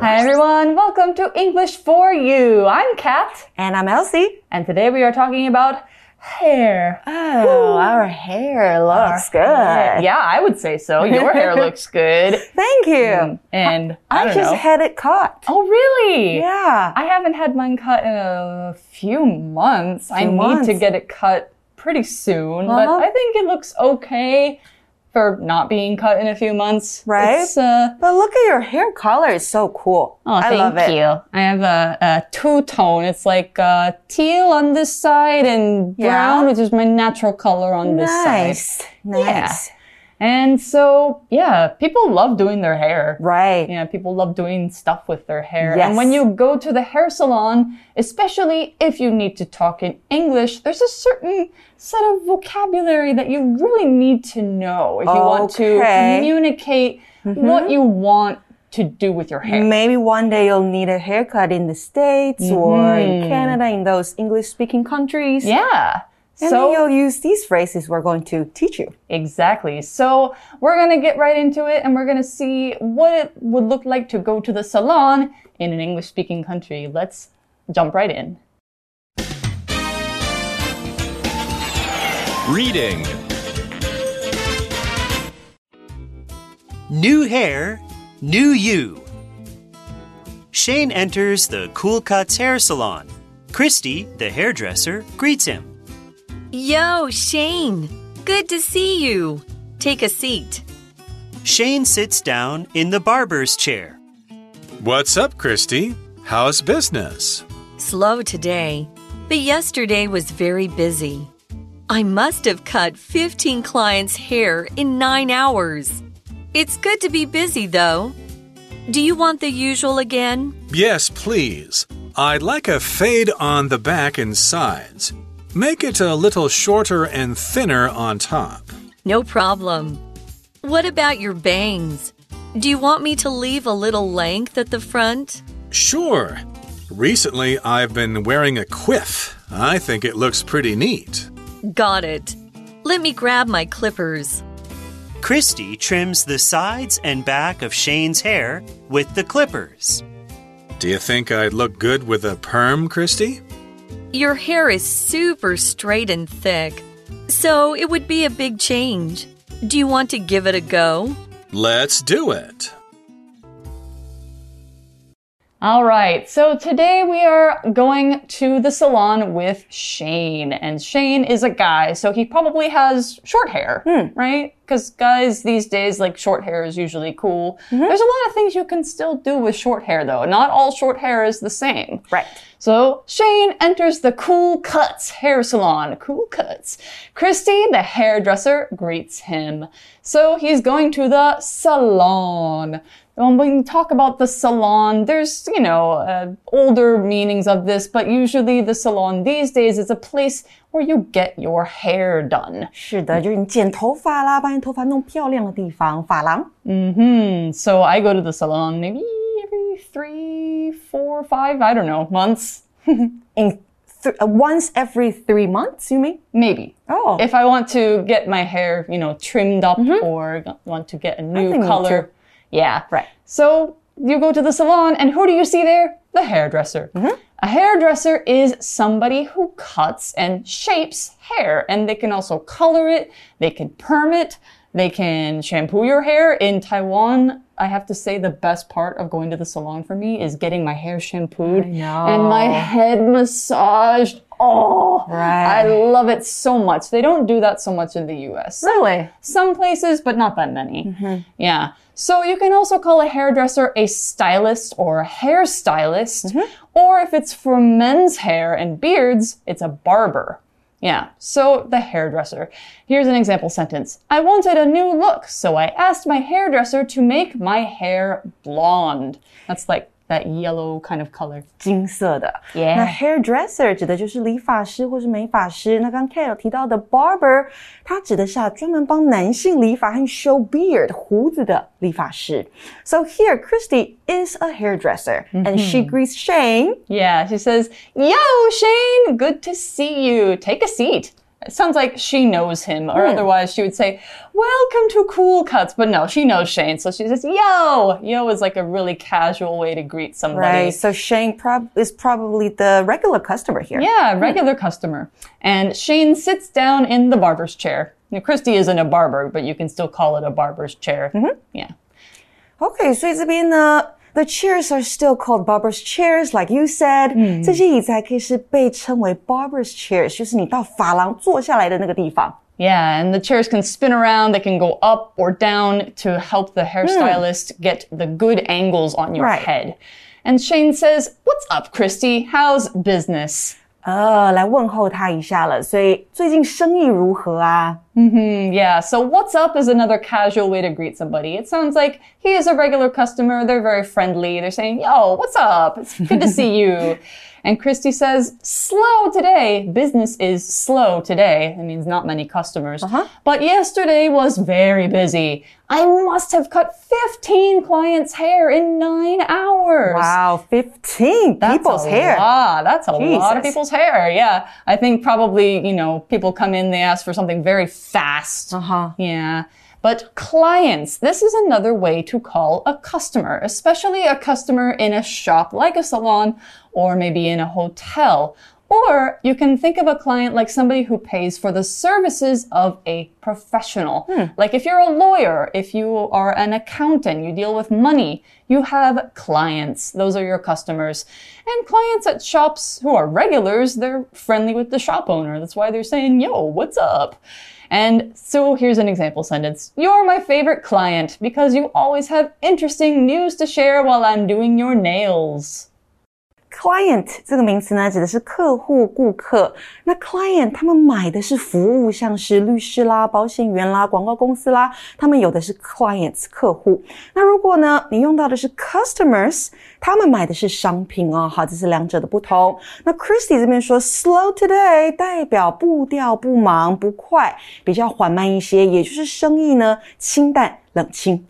Hi everyone, welcome to English for You. I'm Kat, And I'm Elsie. and today we are talking about hair. Oh, our hair looks good. Yeah, I would say so. Your hair looks good. Thank you. And I, I, don't just know. had it cut. oh, really? Yeah. I haven't had mine cut in a few months. I need months. to get it cut pretty soon, but Uh-huh. I think it looks okay for not being cut in a few months. Right? It's, uh, But look at your hair color. It's so cool. Oh, I thank love it. you. I have a, a two tone. It's like uh, teal on this side and Yeah. brown, which is my natural color on this side. Nice. Nice. And so, yeah, people love doing their hair. Right. Yeah, people love doing stuff with their hair. Yes. And when you go to the hair salon, especially if you need to talk in English, there's a certain set of vocabulary that you really need to know if you want to Okay. Mm-hmm. communicate what you want to do with your hair. Maybe one day you'll need a haircut in the States or in Mm-hmm. Canada, in those English speaking countries. Yeah. And so then you'll use these phrases we're going to teach you. Exactly. So we're going to get right into it and we're going to see what it would look like to go to the salon in an English speaking country. Let's jump right in. Reading New hair, new you. Shane enters the Cool Cuts hair salon. Christy, the hairdresser, greets him. Yo, Shane. Good to see you. Take a seat. Shane sits down in the barber's chair. What's up, Christy? How's business? Slow today, but yesterday was very busy. I must have cut 15 clients' hair in nine hours. It's good to be busy, though. Do you want the usual again? Yes, please. I'd like a fade on the back and sides. Make it a little shorter and thinner on top. No problem. What about your bangs? Do you want me to leave a little length at the front? Sure. Recently, I've been wearing a quiff. I think it looks pretty neat. Got it. Let me grab my clippers. Christy trims the sides and back of Shane's hair with the clippers. Do you think I'd look good with a perm, Christy? Your hair is super straight and thick, so it would be a big change. Do you want to give it a go? Let's do it. All right. So today we are going to the salon with Shane. And Shane is a guy, so he probably has short hair, hmm. right? Because guys these days, like short hair is usually cool. Mm-hmm. There's a lot of things you can still do with short hair, though. Not all short hair is the same. Right. So Shane enters the Cool Cuts hair salon. Cool Cuts. Christy, the hairdresser, greets him. So he's going to the salon When we talk about the salon, there's, you know, uh, older meanings of this, but usually the salon these days is a place where you get your hair done. 是的，就是你剪头发啦，把你头发弄漂亮的地方，发廊。 Hmm. So I go to the salon maybe every three, four, five, I don't know, months. In th uh, once every three months, you mean? Maybe. Oh. If I want to get my hair, you know, trimmed up or want to get a new think me color. Yeah. Right. So you go to the salon and who do you see there? The hairdresser. Mm-hmm. A hairdresser is somebody who cuts and shapes hair and they can also color it, they can perm it, they can shampoo your hair. In Taiwan, I have to say the best part of going to the salon for me is getting my hair shampooed and my head massaged. Oh, Right. I love it so much. They don't do that so much in the US. Really? Some places, but not that many. Mm-hmm. Yeah. So you can also call a hairdresser a stylist or a hairstylist. Mm-hmm. Or if it's for men's hair and beards, it's a barber. Yeah. So the hairdresser. Here's an example sentence. I wanted a new look, so I asked my hairdresser to make my hair blonde. That's like that yellow kind of color. 金色的。 Yeah 那 hairdresser 指的就是理发师或是美发师。那刚 Kate 有提到的 barber，它指的是啊专门帮男性理发和 show beard 胡子的理发师。So here Christy is a hairdresser and she greets Shane. Yeah, she says, Yo, Shane, good to see you. Take a seat. It sounds like she knows him, or otherwise she would say, Welcome to Cool Cuts. But no, she knows Shane. So she says, Yo! Yo is like a really casual way to greet somebody. Right. So Shane prob is probably the regular customer here. Yeah, regular customer. And Shane sits down in the barber's chair. Now, Christy isn't a barber, but you can still call it a barber's chair. Yeah. OK，所以这边呢 ，the chairs are still called barber's chairs, like you said、这些椅子还可以是被称为 barber's chairs，就是你到发廊坐下来的那个地方。 Yeah, and the chairs can spin around, they can go up or down to help the hairstylist get the good angles on your Right. head. And Shane says, What's up, Christy? How's business? 呃，来问候他一下了。所以最近生意如何啊？ Mm, yeah, so what's up is another casual way to greet somebody. It sounds like he is a regular customer. They're very friendly. They're saying, Yo, what's up? It's good to see you. And Christy says, slow today. Business is slow today. It means not many customers. But yesterday was very busy. I must have cut 15 clients' hair in nine hours. Wow, fifteen That's people's a hair. Lot. That's a lot of people's hair. Yeah. I think probably, you know, people come in, they ask for something very fast. Uh-huh. Yeah. But clients, this is another way to call a customer, especially a customer in a shop like a salon or maybe in a hotel. Or you can think of a client like somebody who pays for the services of a professional. Hmm. Like if you're a lawyer, if you are an accountant, you deal with money, you have clients. Those are your customers. And clients at shops who are regulars, they're friendly with the shop owner. That's why they're saying, yo, what's up? And so here's an example sentence. You're my favorite client because you always have interesting news to share while I'm doing your nails. Client 这个名词呢，指的是客户、顾客。那 client 他们买的是服务，像是律师啦、保险员啦、广告公司啦，他们有的是 clients 客户。那如果呢，你用到的是 customers，他们买的是商品哦。好，这是两者的不同。那 Christy 这边说 slow today 代表步调不忙不快，比较缓慢一些，也就是生意呢清淡冷清。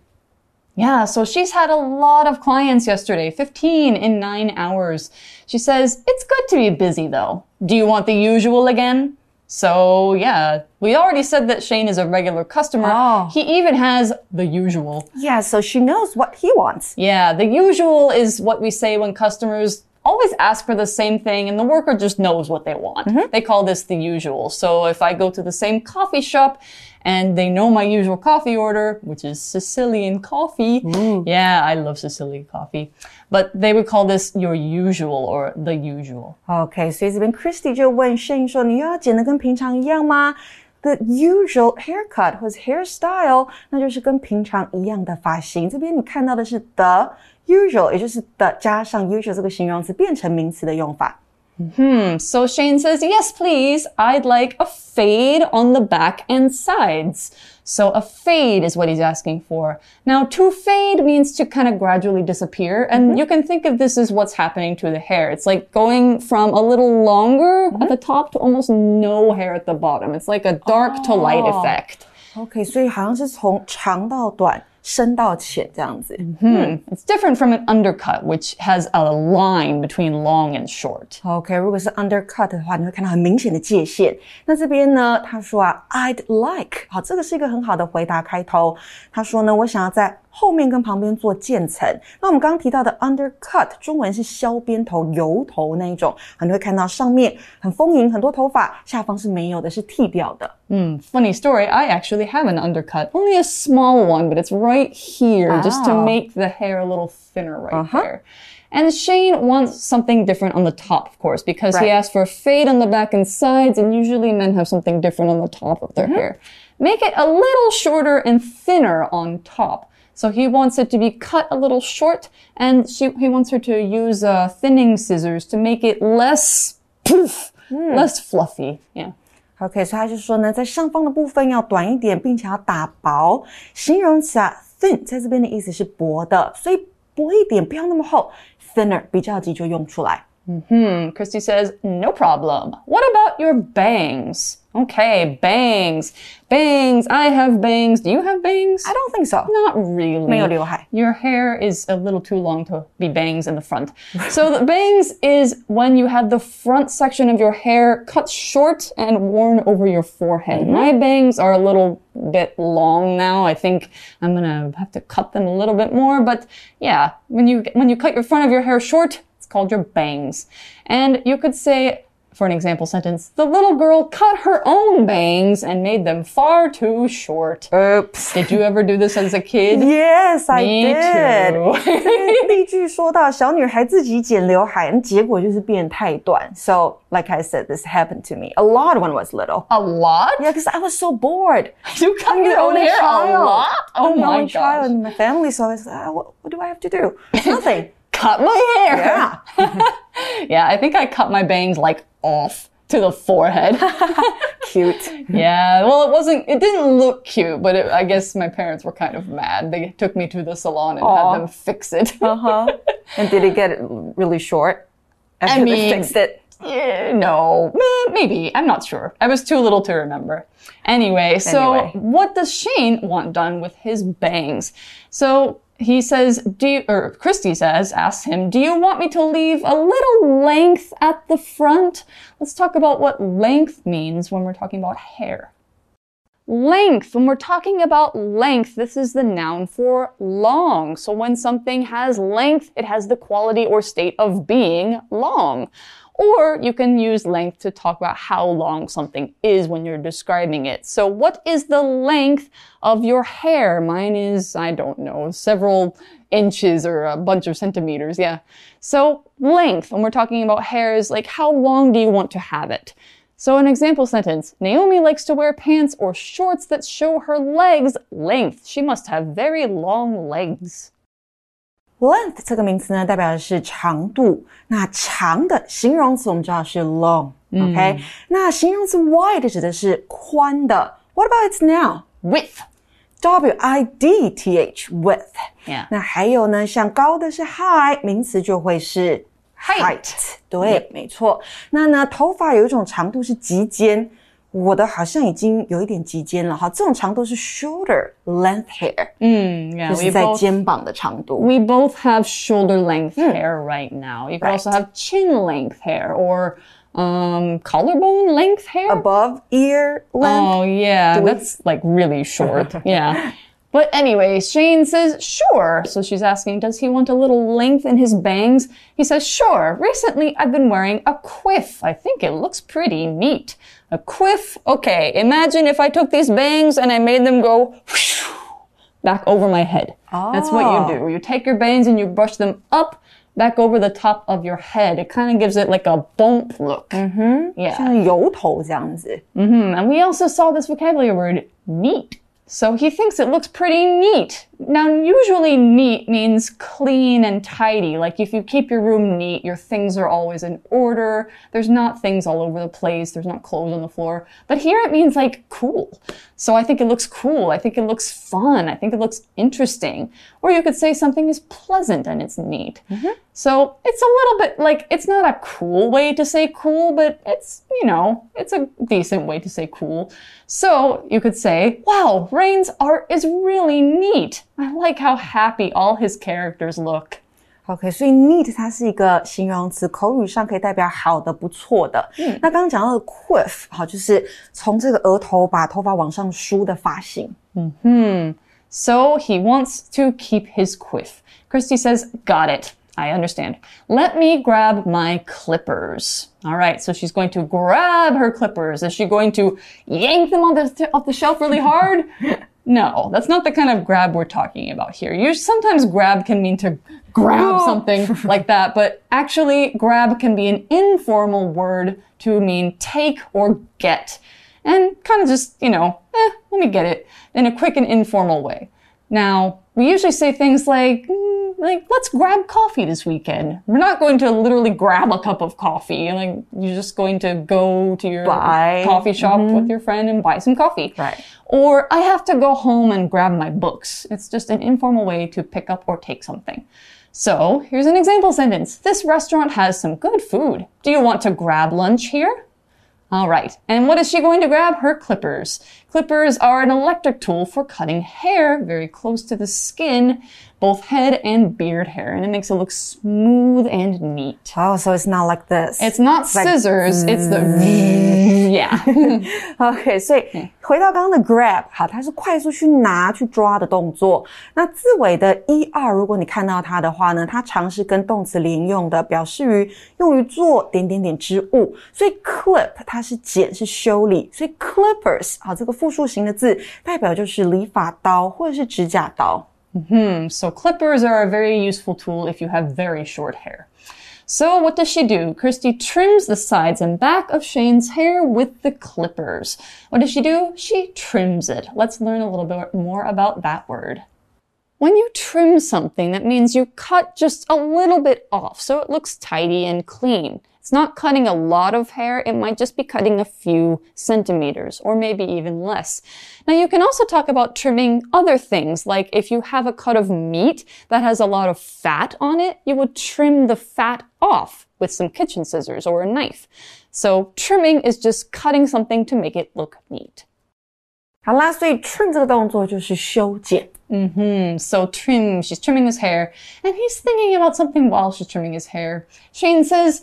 Yeah, so she's had a lot of clients yesterday, 15 in nine hours. She says, It's good to be busy though. Do you want the usual again? So, yeah, we already said that Shane is a regular customer. Oh. He even has the usual. Yeah, so she knows what he wants. Yeah, the usual is what we say when customers always ask for the same thing and the worker just knows what they want. They call this the usual. So if I go to the same coffee shop and they know my usual coffee order, which is Sicilian coffee. Yeah, I love Sicilian coffee. But they would call this your usual or the usual. OK，所以这边 Christy 就问 Shane 说：“你又要剪得跟平常一样吗 ？”The usual haircut 或者 hairstyle，那就是跟平常一样的发型。这边你看到的是 the usual，也就是 the 加上 usual 这个形容词变成名词的用法。So Shane says, Yes, please. I'd like a fade on the back and sides. So a fade is what he's asking for. Now, to fade means to kind of gradually disappear. And you can think of this as what's happening to the hair. It's like going from a little longer at the top to almost no hair at the bottom. It's like a dark to light effect. OK，所以好像是从长到短， 深到浅这样子。 Hmm. It's different from an undercut, which has a line between long and short. OK，如果是 undercut 的话，你会看到很明显的界限。那这边呢，他说啊，I'd like，好，这个是一个很好的回答开头。他说呢，我想要在 后面跟旁边做渐层。那我们刚刚提到的 undercut，中文是削边头、油头那一种，你会看到上面很丰盈，很多头发，下方是没有的，是剃掉的。 Hmm, funny story, I actually have an undercut. Only a small one, but it's right here just to Oh. make the hair a little thinner right there. And Shane wants something different on the top, of course, because he Right. asked for a fade on the back and sides, and usually men have something different on the top of their hair. Make it a little shorter and thinner on top. So he wants it to be cut a little short, and she, he wants her to use uh, thinning scissors to make it less poof, less fluffy. Yeah. OK，所以他就说呢，在上方的部分要短一点，并且要打薄。形容词啊，thin 在这边的意思是薄的，所以薄一点，不要那么厚，thinner 比较级就用出来。 Hmm, Christy says, no problem. What about your bangs? Okay, bangs. Bangs. I have bangs. Do you have bangs? I don't think so. Not really. 没有刘海。 Your hair is a little too long to be bangs in the front. So the bangs is when you have the front section of your hair cut short and worn over your forehead. My bangs are a little bit long now. I think I'm gonna have to cut them a little bit more. But yeah, when you when you cut your front of your hair short, it's called your bangs. And you could say for an example sentence, the little girl cut her own bangs and made them far too short. Oops. Did you ever do this as a kid? Yes, I Me did. too. 这个例句说到小女孩自己剪刘海，结果就是变太短。So, like I said, this happened to me a lot when I was little. A lot? Yeah, because I was so bored. You cut I'm the your own only hair a child. lot? Oh I'm the my only child gosh. in my family, so I was like, what, what do I have to do? Nothing. Cut my hair. Yeah. Yeah, I think I cut my bangs like off to the forehead. Cute. yeah, well, it wasn't, it didn't look cute, but it, I guess my parents were kind of mad. They took me to the salon and Aw. had them fix it. Uh huh. And did it get really short after I they fixed it? Eh, no, eh, maybe. I'm not sure. I was too little to remember. Anyway, so Anyway. what does Shane want done with his bangs? So he says, do you, or Christy says, asks him, do you want me to leave a little length at the front? Let's talk about what length means when we're talking about hair. Length. When we're talking about length, this is the noun for long. So when something has length, it has the quality or state of being long. Or you can use length to talk about how long something is when you're describing it. So what is the length of your hair? Mine is, I don't know, several inches or a bunch of centimeters. Yeah. So length, when we're talking about hair is like how long do you want to have it? So an example sentence, Naomi likes to wear pants or shorts that show her legs length. She must have very long legs. Length 这个名词呢，代表的是长度。那长的形容词我们知道是 long，OK？、那形容词 wide 指的是宽的。What about its noun? Width. W I D T H width。 Yeah. 那还有呢，像高的是 high，名词就会是 Height 对，没错。那呢，头发有一种长度是及肩，我的好像已经有一点及肩了哈。这种长度是 shoulder length hair，Mm, yeah, 就是在肩膀的长度。we both have shoulder length hair right now. You can also have chin length hair or um, collarbone length hair. Above ear length，、Oh, yeah, that's like really short. yeah. But anyway, Shane says, sure. So she's asking, does he want a little length in his bangs? He says, sure. Recently, I've been wearing a quiff. I think it looks pretty neat. A quiff? Okay, imagine if I took these bangs and I made them go back over my head. That's what you do. You take your bangs and you brush them up back over the top of your head. It kind of gives it like a bump look. Mm-hmm. Yeah. 像油头这样子。 And we also saw this vocabulary word, neat. So he thinks it looks pretty neat. Now, usually neat means clean and tidy. Like if you keep your room neat, your things are always in order. There's not things all over the place. There's not clothes on the floor. But here it means like cool. So I think it looks cool. I think it looks fun. I think it looks interesting. Or you could say something is pleasant and it's neat. Mm-hmm. So it's a little bit like, it's not a cool way to say cool, but it's, you know, it's a decent way to say cool. So you could say, wow, Rain's art is really neat. I like how happy all his characters look. OK，所以 neat 它是一个形容词，口语上可以代表好的、不错的。嗯，那刚刚讲到的 quiff，好，就是从这个额头把头发往上梳的发型。 So he wants to keep his quiff. Christy says, Got it. I understand. Let me grab my clippers. All right, so she's going to grab her clippers. Is she going to yank them on the, off the shelf really hard? No, that's not the kind of grab we're talking about here. You sometimes grab can mean to grab something like that, but actually grab can be an informal word to mean take or get. And kind of just, you know, eh, let me get it in a quick and informal way. Now, we usually say things like, mm, like, let's grab coffee this weekend. We're not going to literally grab a cup of coffee. Like, you're just going to go to your Buy. coffee shop with your friend and buy some coffee. Right. Or I have to go home and grab my books. It's just an informal way to pick up or take something. So here's an example sentence. This restaurant has some good food. Do you want to grab lunch here? All right. And what is she going to grab? Her clippers. Clippers are an electric tool for cutting hair very close to the skin, both head and beard hair, and it makes it look smooth and neat. Oh, so it's not like this. It's not like- scissors, it's the yeah. OK，所以回到刚刚的 grab，好，它是快速去拿、去抓的动作。那字尾的 er，如果你看到它的话呢，它常是跟动词连用的，表示于用于做点点点之物。所以 clip 它是剪，是修理，所以 clippers 好，这个复数型的字代表就是理发刀或者是指甲刀。 Hmm, so clippers are a very useful tool if you have very short hair. So what does she do? Christy trims the sides and back of Shane's hair with the clippers. What does she do? She trims it. Let's learn a little bit more about that word. When you trim something, that means you cut just a little bit off so it looks tidy and clean. It's not cutting a lot of hair, it might just be cutting a few centimeters or maybe even less. Now you can also talk about trimming other things, like if you have a cut of meat that has a lot of fat on it, you would trim the fat off with some kitchen scissors or a knife. So trimming is just cutting something to make it look neat. 好啦，所以 trim 这个动作就是修剪。 Hmm, so trim, she's trimming his hair, and he's thinking about something while she's trimming his hair. Shane says,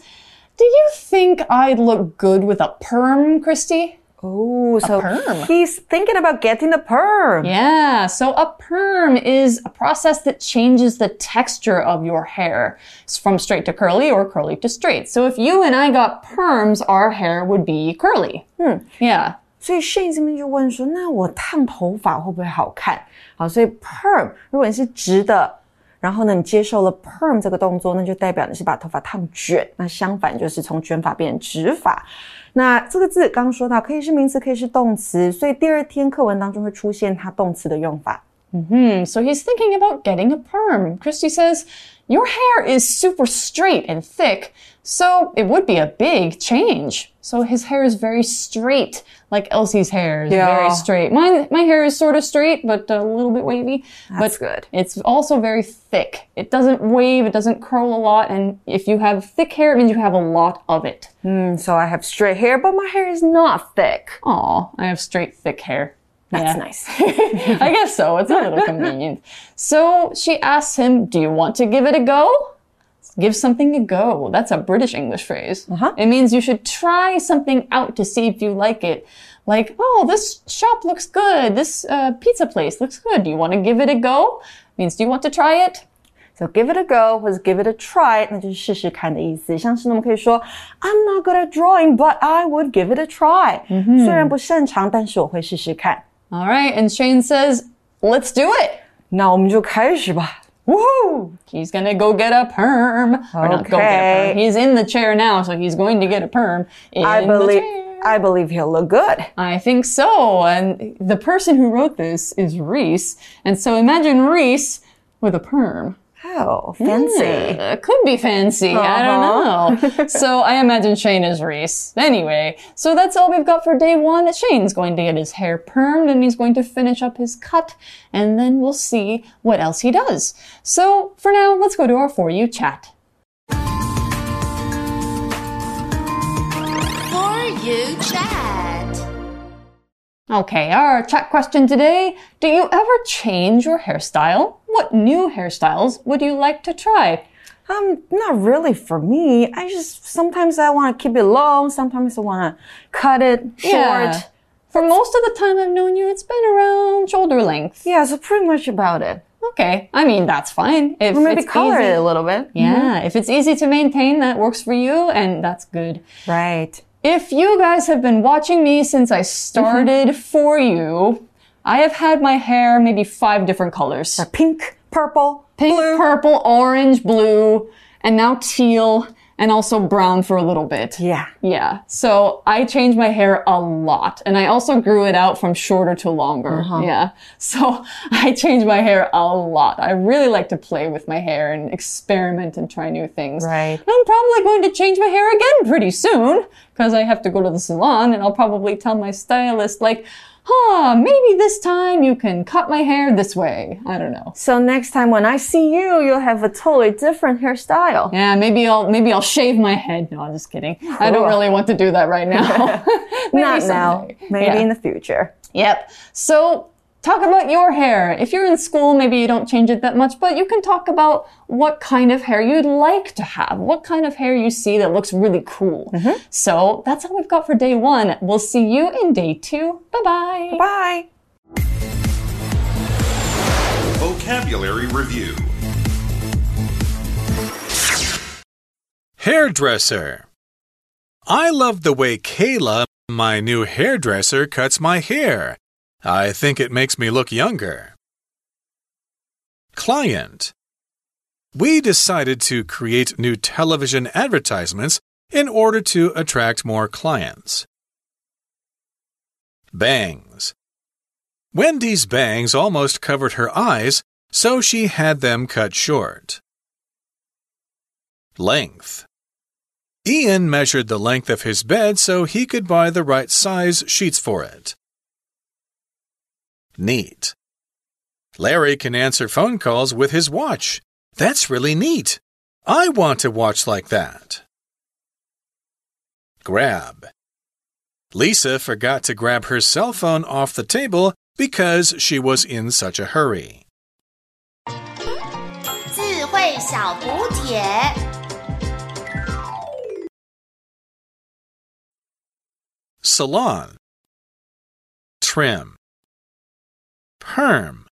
Do you think I'd look good with a perm, Christy? Oh, so perm. he's thinking about getting the perm. Yeah, so a perm is a process that changes the texture of your hair It's from straight to curly or curly to straight. So if you and I got perms, our hair would be curly. Hmm. Yeah. 所以 Shane 这边就问说：“那我烫头发会不会好看？”好，所以 perm 如果你是直的， 然后呢你接受了 perm 这个动作，那就代表你是把头发烫卷。那相反就是从卷发变成直发。那这个字刚刚说到，可以是名词，可以是动词，所以第二天课文当中会出现它动词的用法。Hmm, so he's thinking about getting a perm. Christy says, Your hair is super straight and thick, so it would be a big change. So his hair is very straight, like Elsie's hair is very straight. My, my hair is sort of straight, but a little bit wavy. That's but good. It's also very thick. It doesn't wave, it doesn't curl a lot, and if you have thick hair, it means you have a lot of it. Mm, so I have straight hair, but my hair is not thick. Aw, I have straight, thick hair. That's Yeah. nice. I guess so. It's a little convenient. So she asks him, Do you want to give it a go? Give something a go. That's a British English phrase. Uh-huh. It means you should try something out to see if you like it. Like, oh, this shop looks good. This uh, pizza place looks good. Do you want to give it a go? Means, do you want to try it? So give it a go 或者 give it a try，那就是试试看的意思。像是我们可以说 I'm not good at drawing, but I would give it a try、虽然不擅长，但是我会试试看。 All right. And Shane says, Let's do it. 那我们就开始吧。 Woohoo! He's gonna go get a perm. Or not go get a Okay. perm. He's in the chair now, so he's going to get a perm. In I the believe chair. I believe he'll look good. I think so. And the person who wrote this is Reese. And so imagine Reese with a perm. Oh, fancy. Uh, could be fancy. I don't know. so I imagine Shane is Reese. Anyway, so that's all we've got for day one. Shane's going to get his hair permed and he's going to finish up his cut and then we'll see what else he does. So for now, let's go to our For You chat. For you chat. Okay, our chat question today. Do you ever change your hairstyle? What new hairstyles would you like to try? Um, not really for me. I just sometimes I want to keep it long. Sometimes I want to cut it short. Yeah. For most of the time I've known you, it's been around shoulder length. Yeah, so pretty much about it. Okay, I mean that's fine. If Or maybe it's color easy, it a little bit. Yeah, if it's easy to maintain, that works for you, and that's good. Right. If you guys have been watching me since I started for you, I have had my hair maybe five different colors. Pink, purple, Pink, blue. purple, orange, blue, and now teal, and also brown for a little bit. Yeah. Yeah. So I changed my hair a lot. And I also grew it out from shorter to longer. Uh-huh. Yeah. So I changed my hair a lot. I really like to play with my hair and experiment and try new things. Right. I'm probably going to change my hair again pretty soon because I have to go to the salon and I'll probably tell my stylist, like, huh, maybe this time you can cut my hair this way. I don't know. So next time when I see you, you'll have a totally different hairstyle. Yeah, maybe I'll maybe I'll shave my head. No, I'm just kidding. I don't really want to do that right now. Maybe Not now, maybe Yeah. in the future. Yep. So talk about your hair. If you're in school, maybe you don't change it that much, but you can talk about what kind of hair you'd like to have, what kind of hair you see that looks really cool. Mm-hmm. So that's all we've got for day one. We'll see you in day two. Bye bye. Bye. Vocabulary Review Hairdresser. I love the way Kayla, my new hairdresser, cuts my hair. I think it makes me look younger. Client. We decided to create new television advertisements in order to attract more clients. Bangs. Wendy's bangs almost covered her eyes, so she had them cut short. Length. Ian measured the length of his bed so he could buy the right size sheets for it. Neat. Larry can answer phone calls with his watch. That's really neat. I want a watch like that. Grab. Lisa forgot to grab her cell phone off the table because she was in such a hurry. 智慧小补帖。 Salon. Trim. Perm.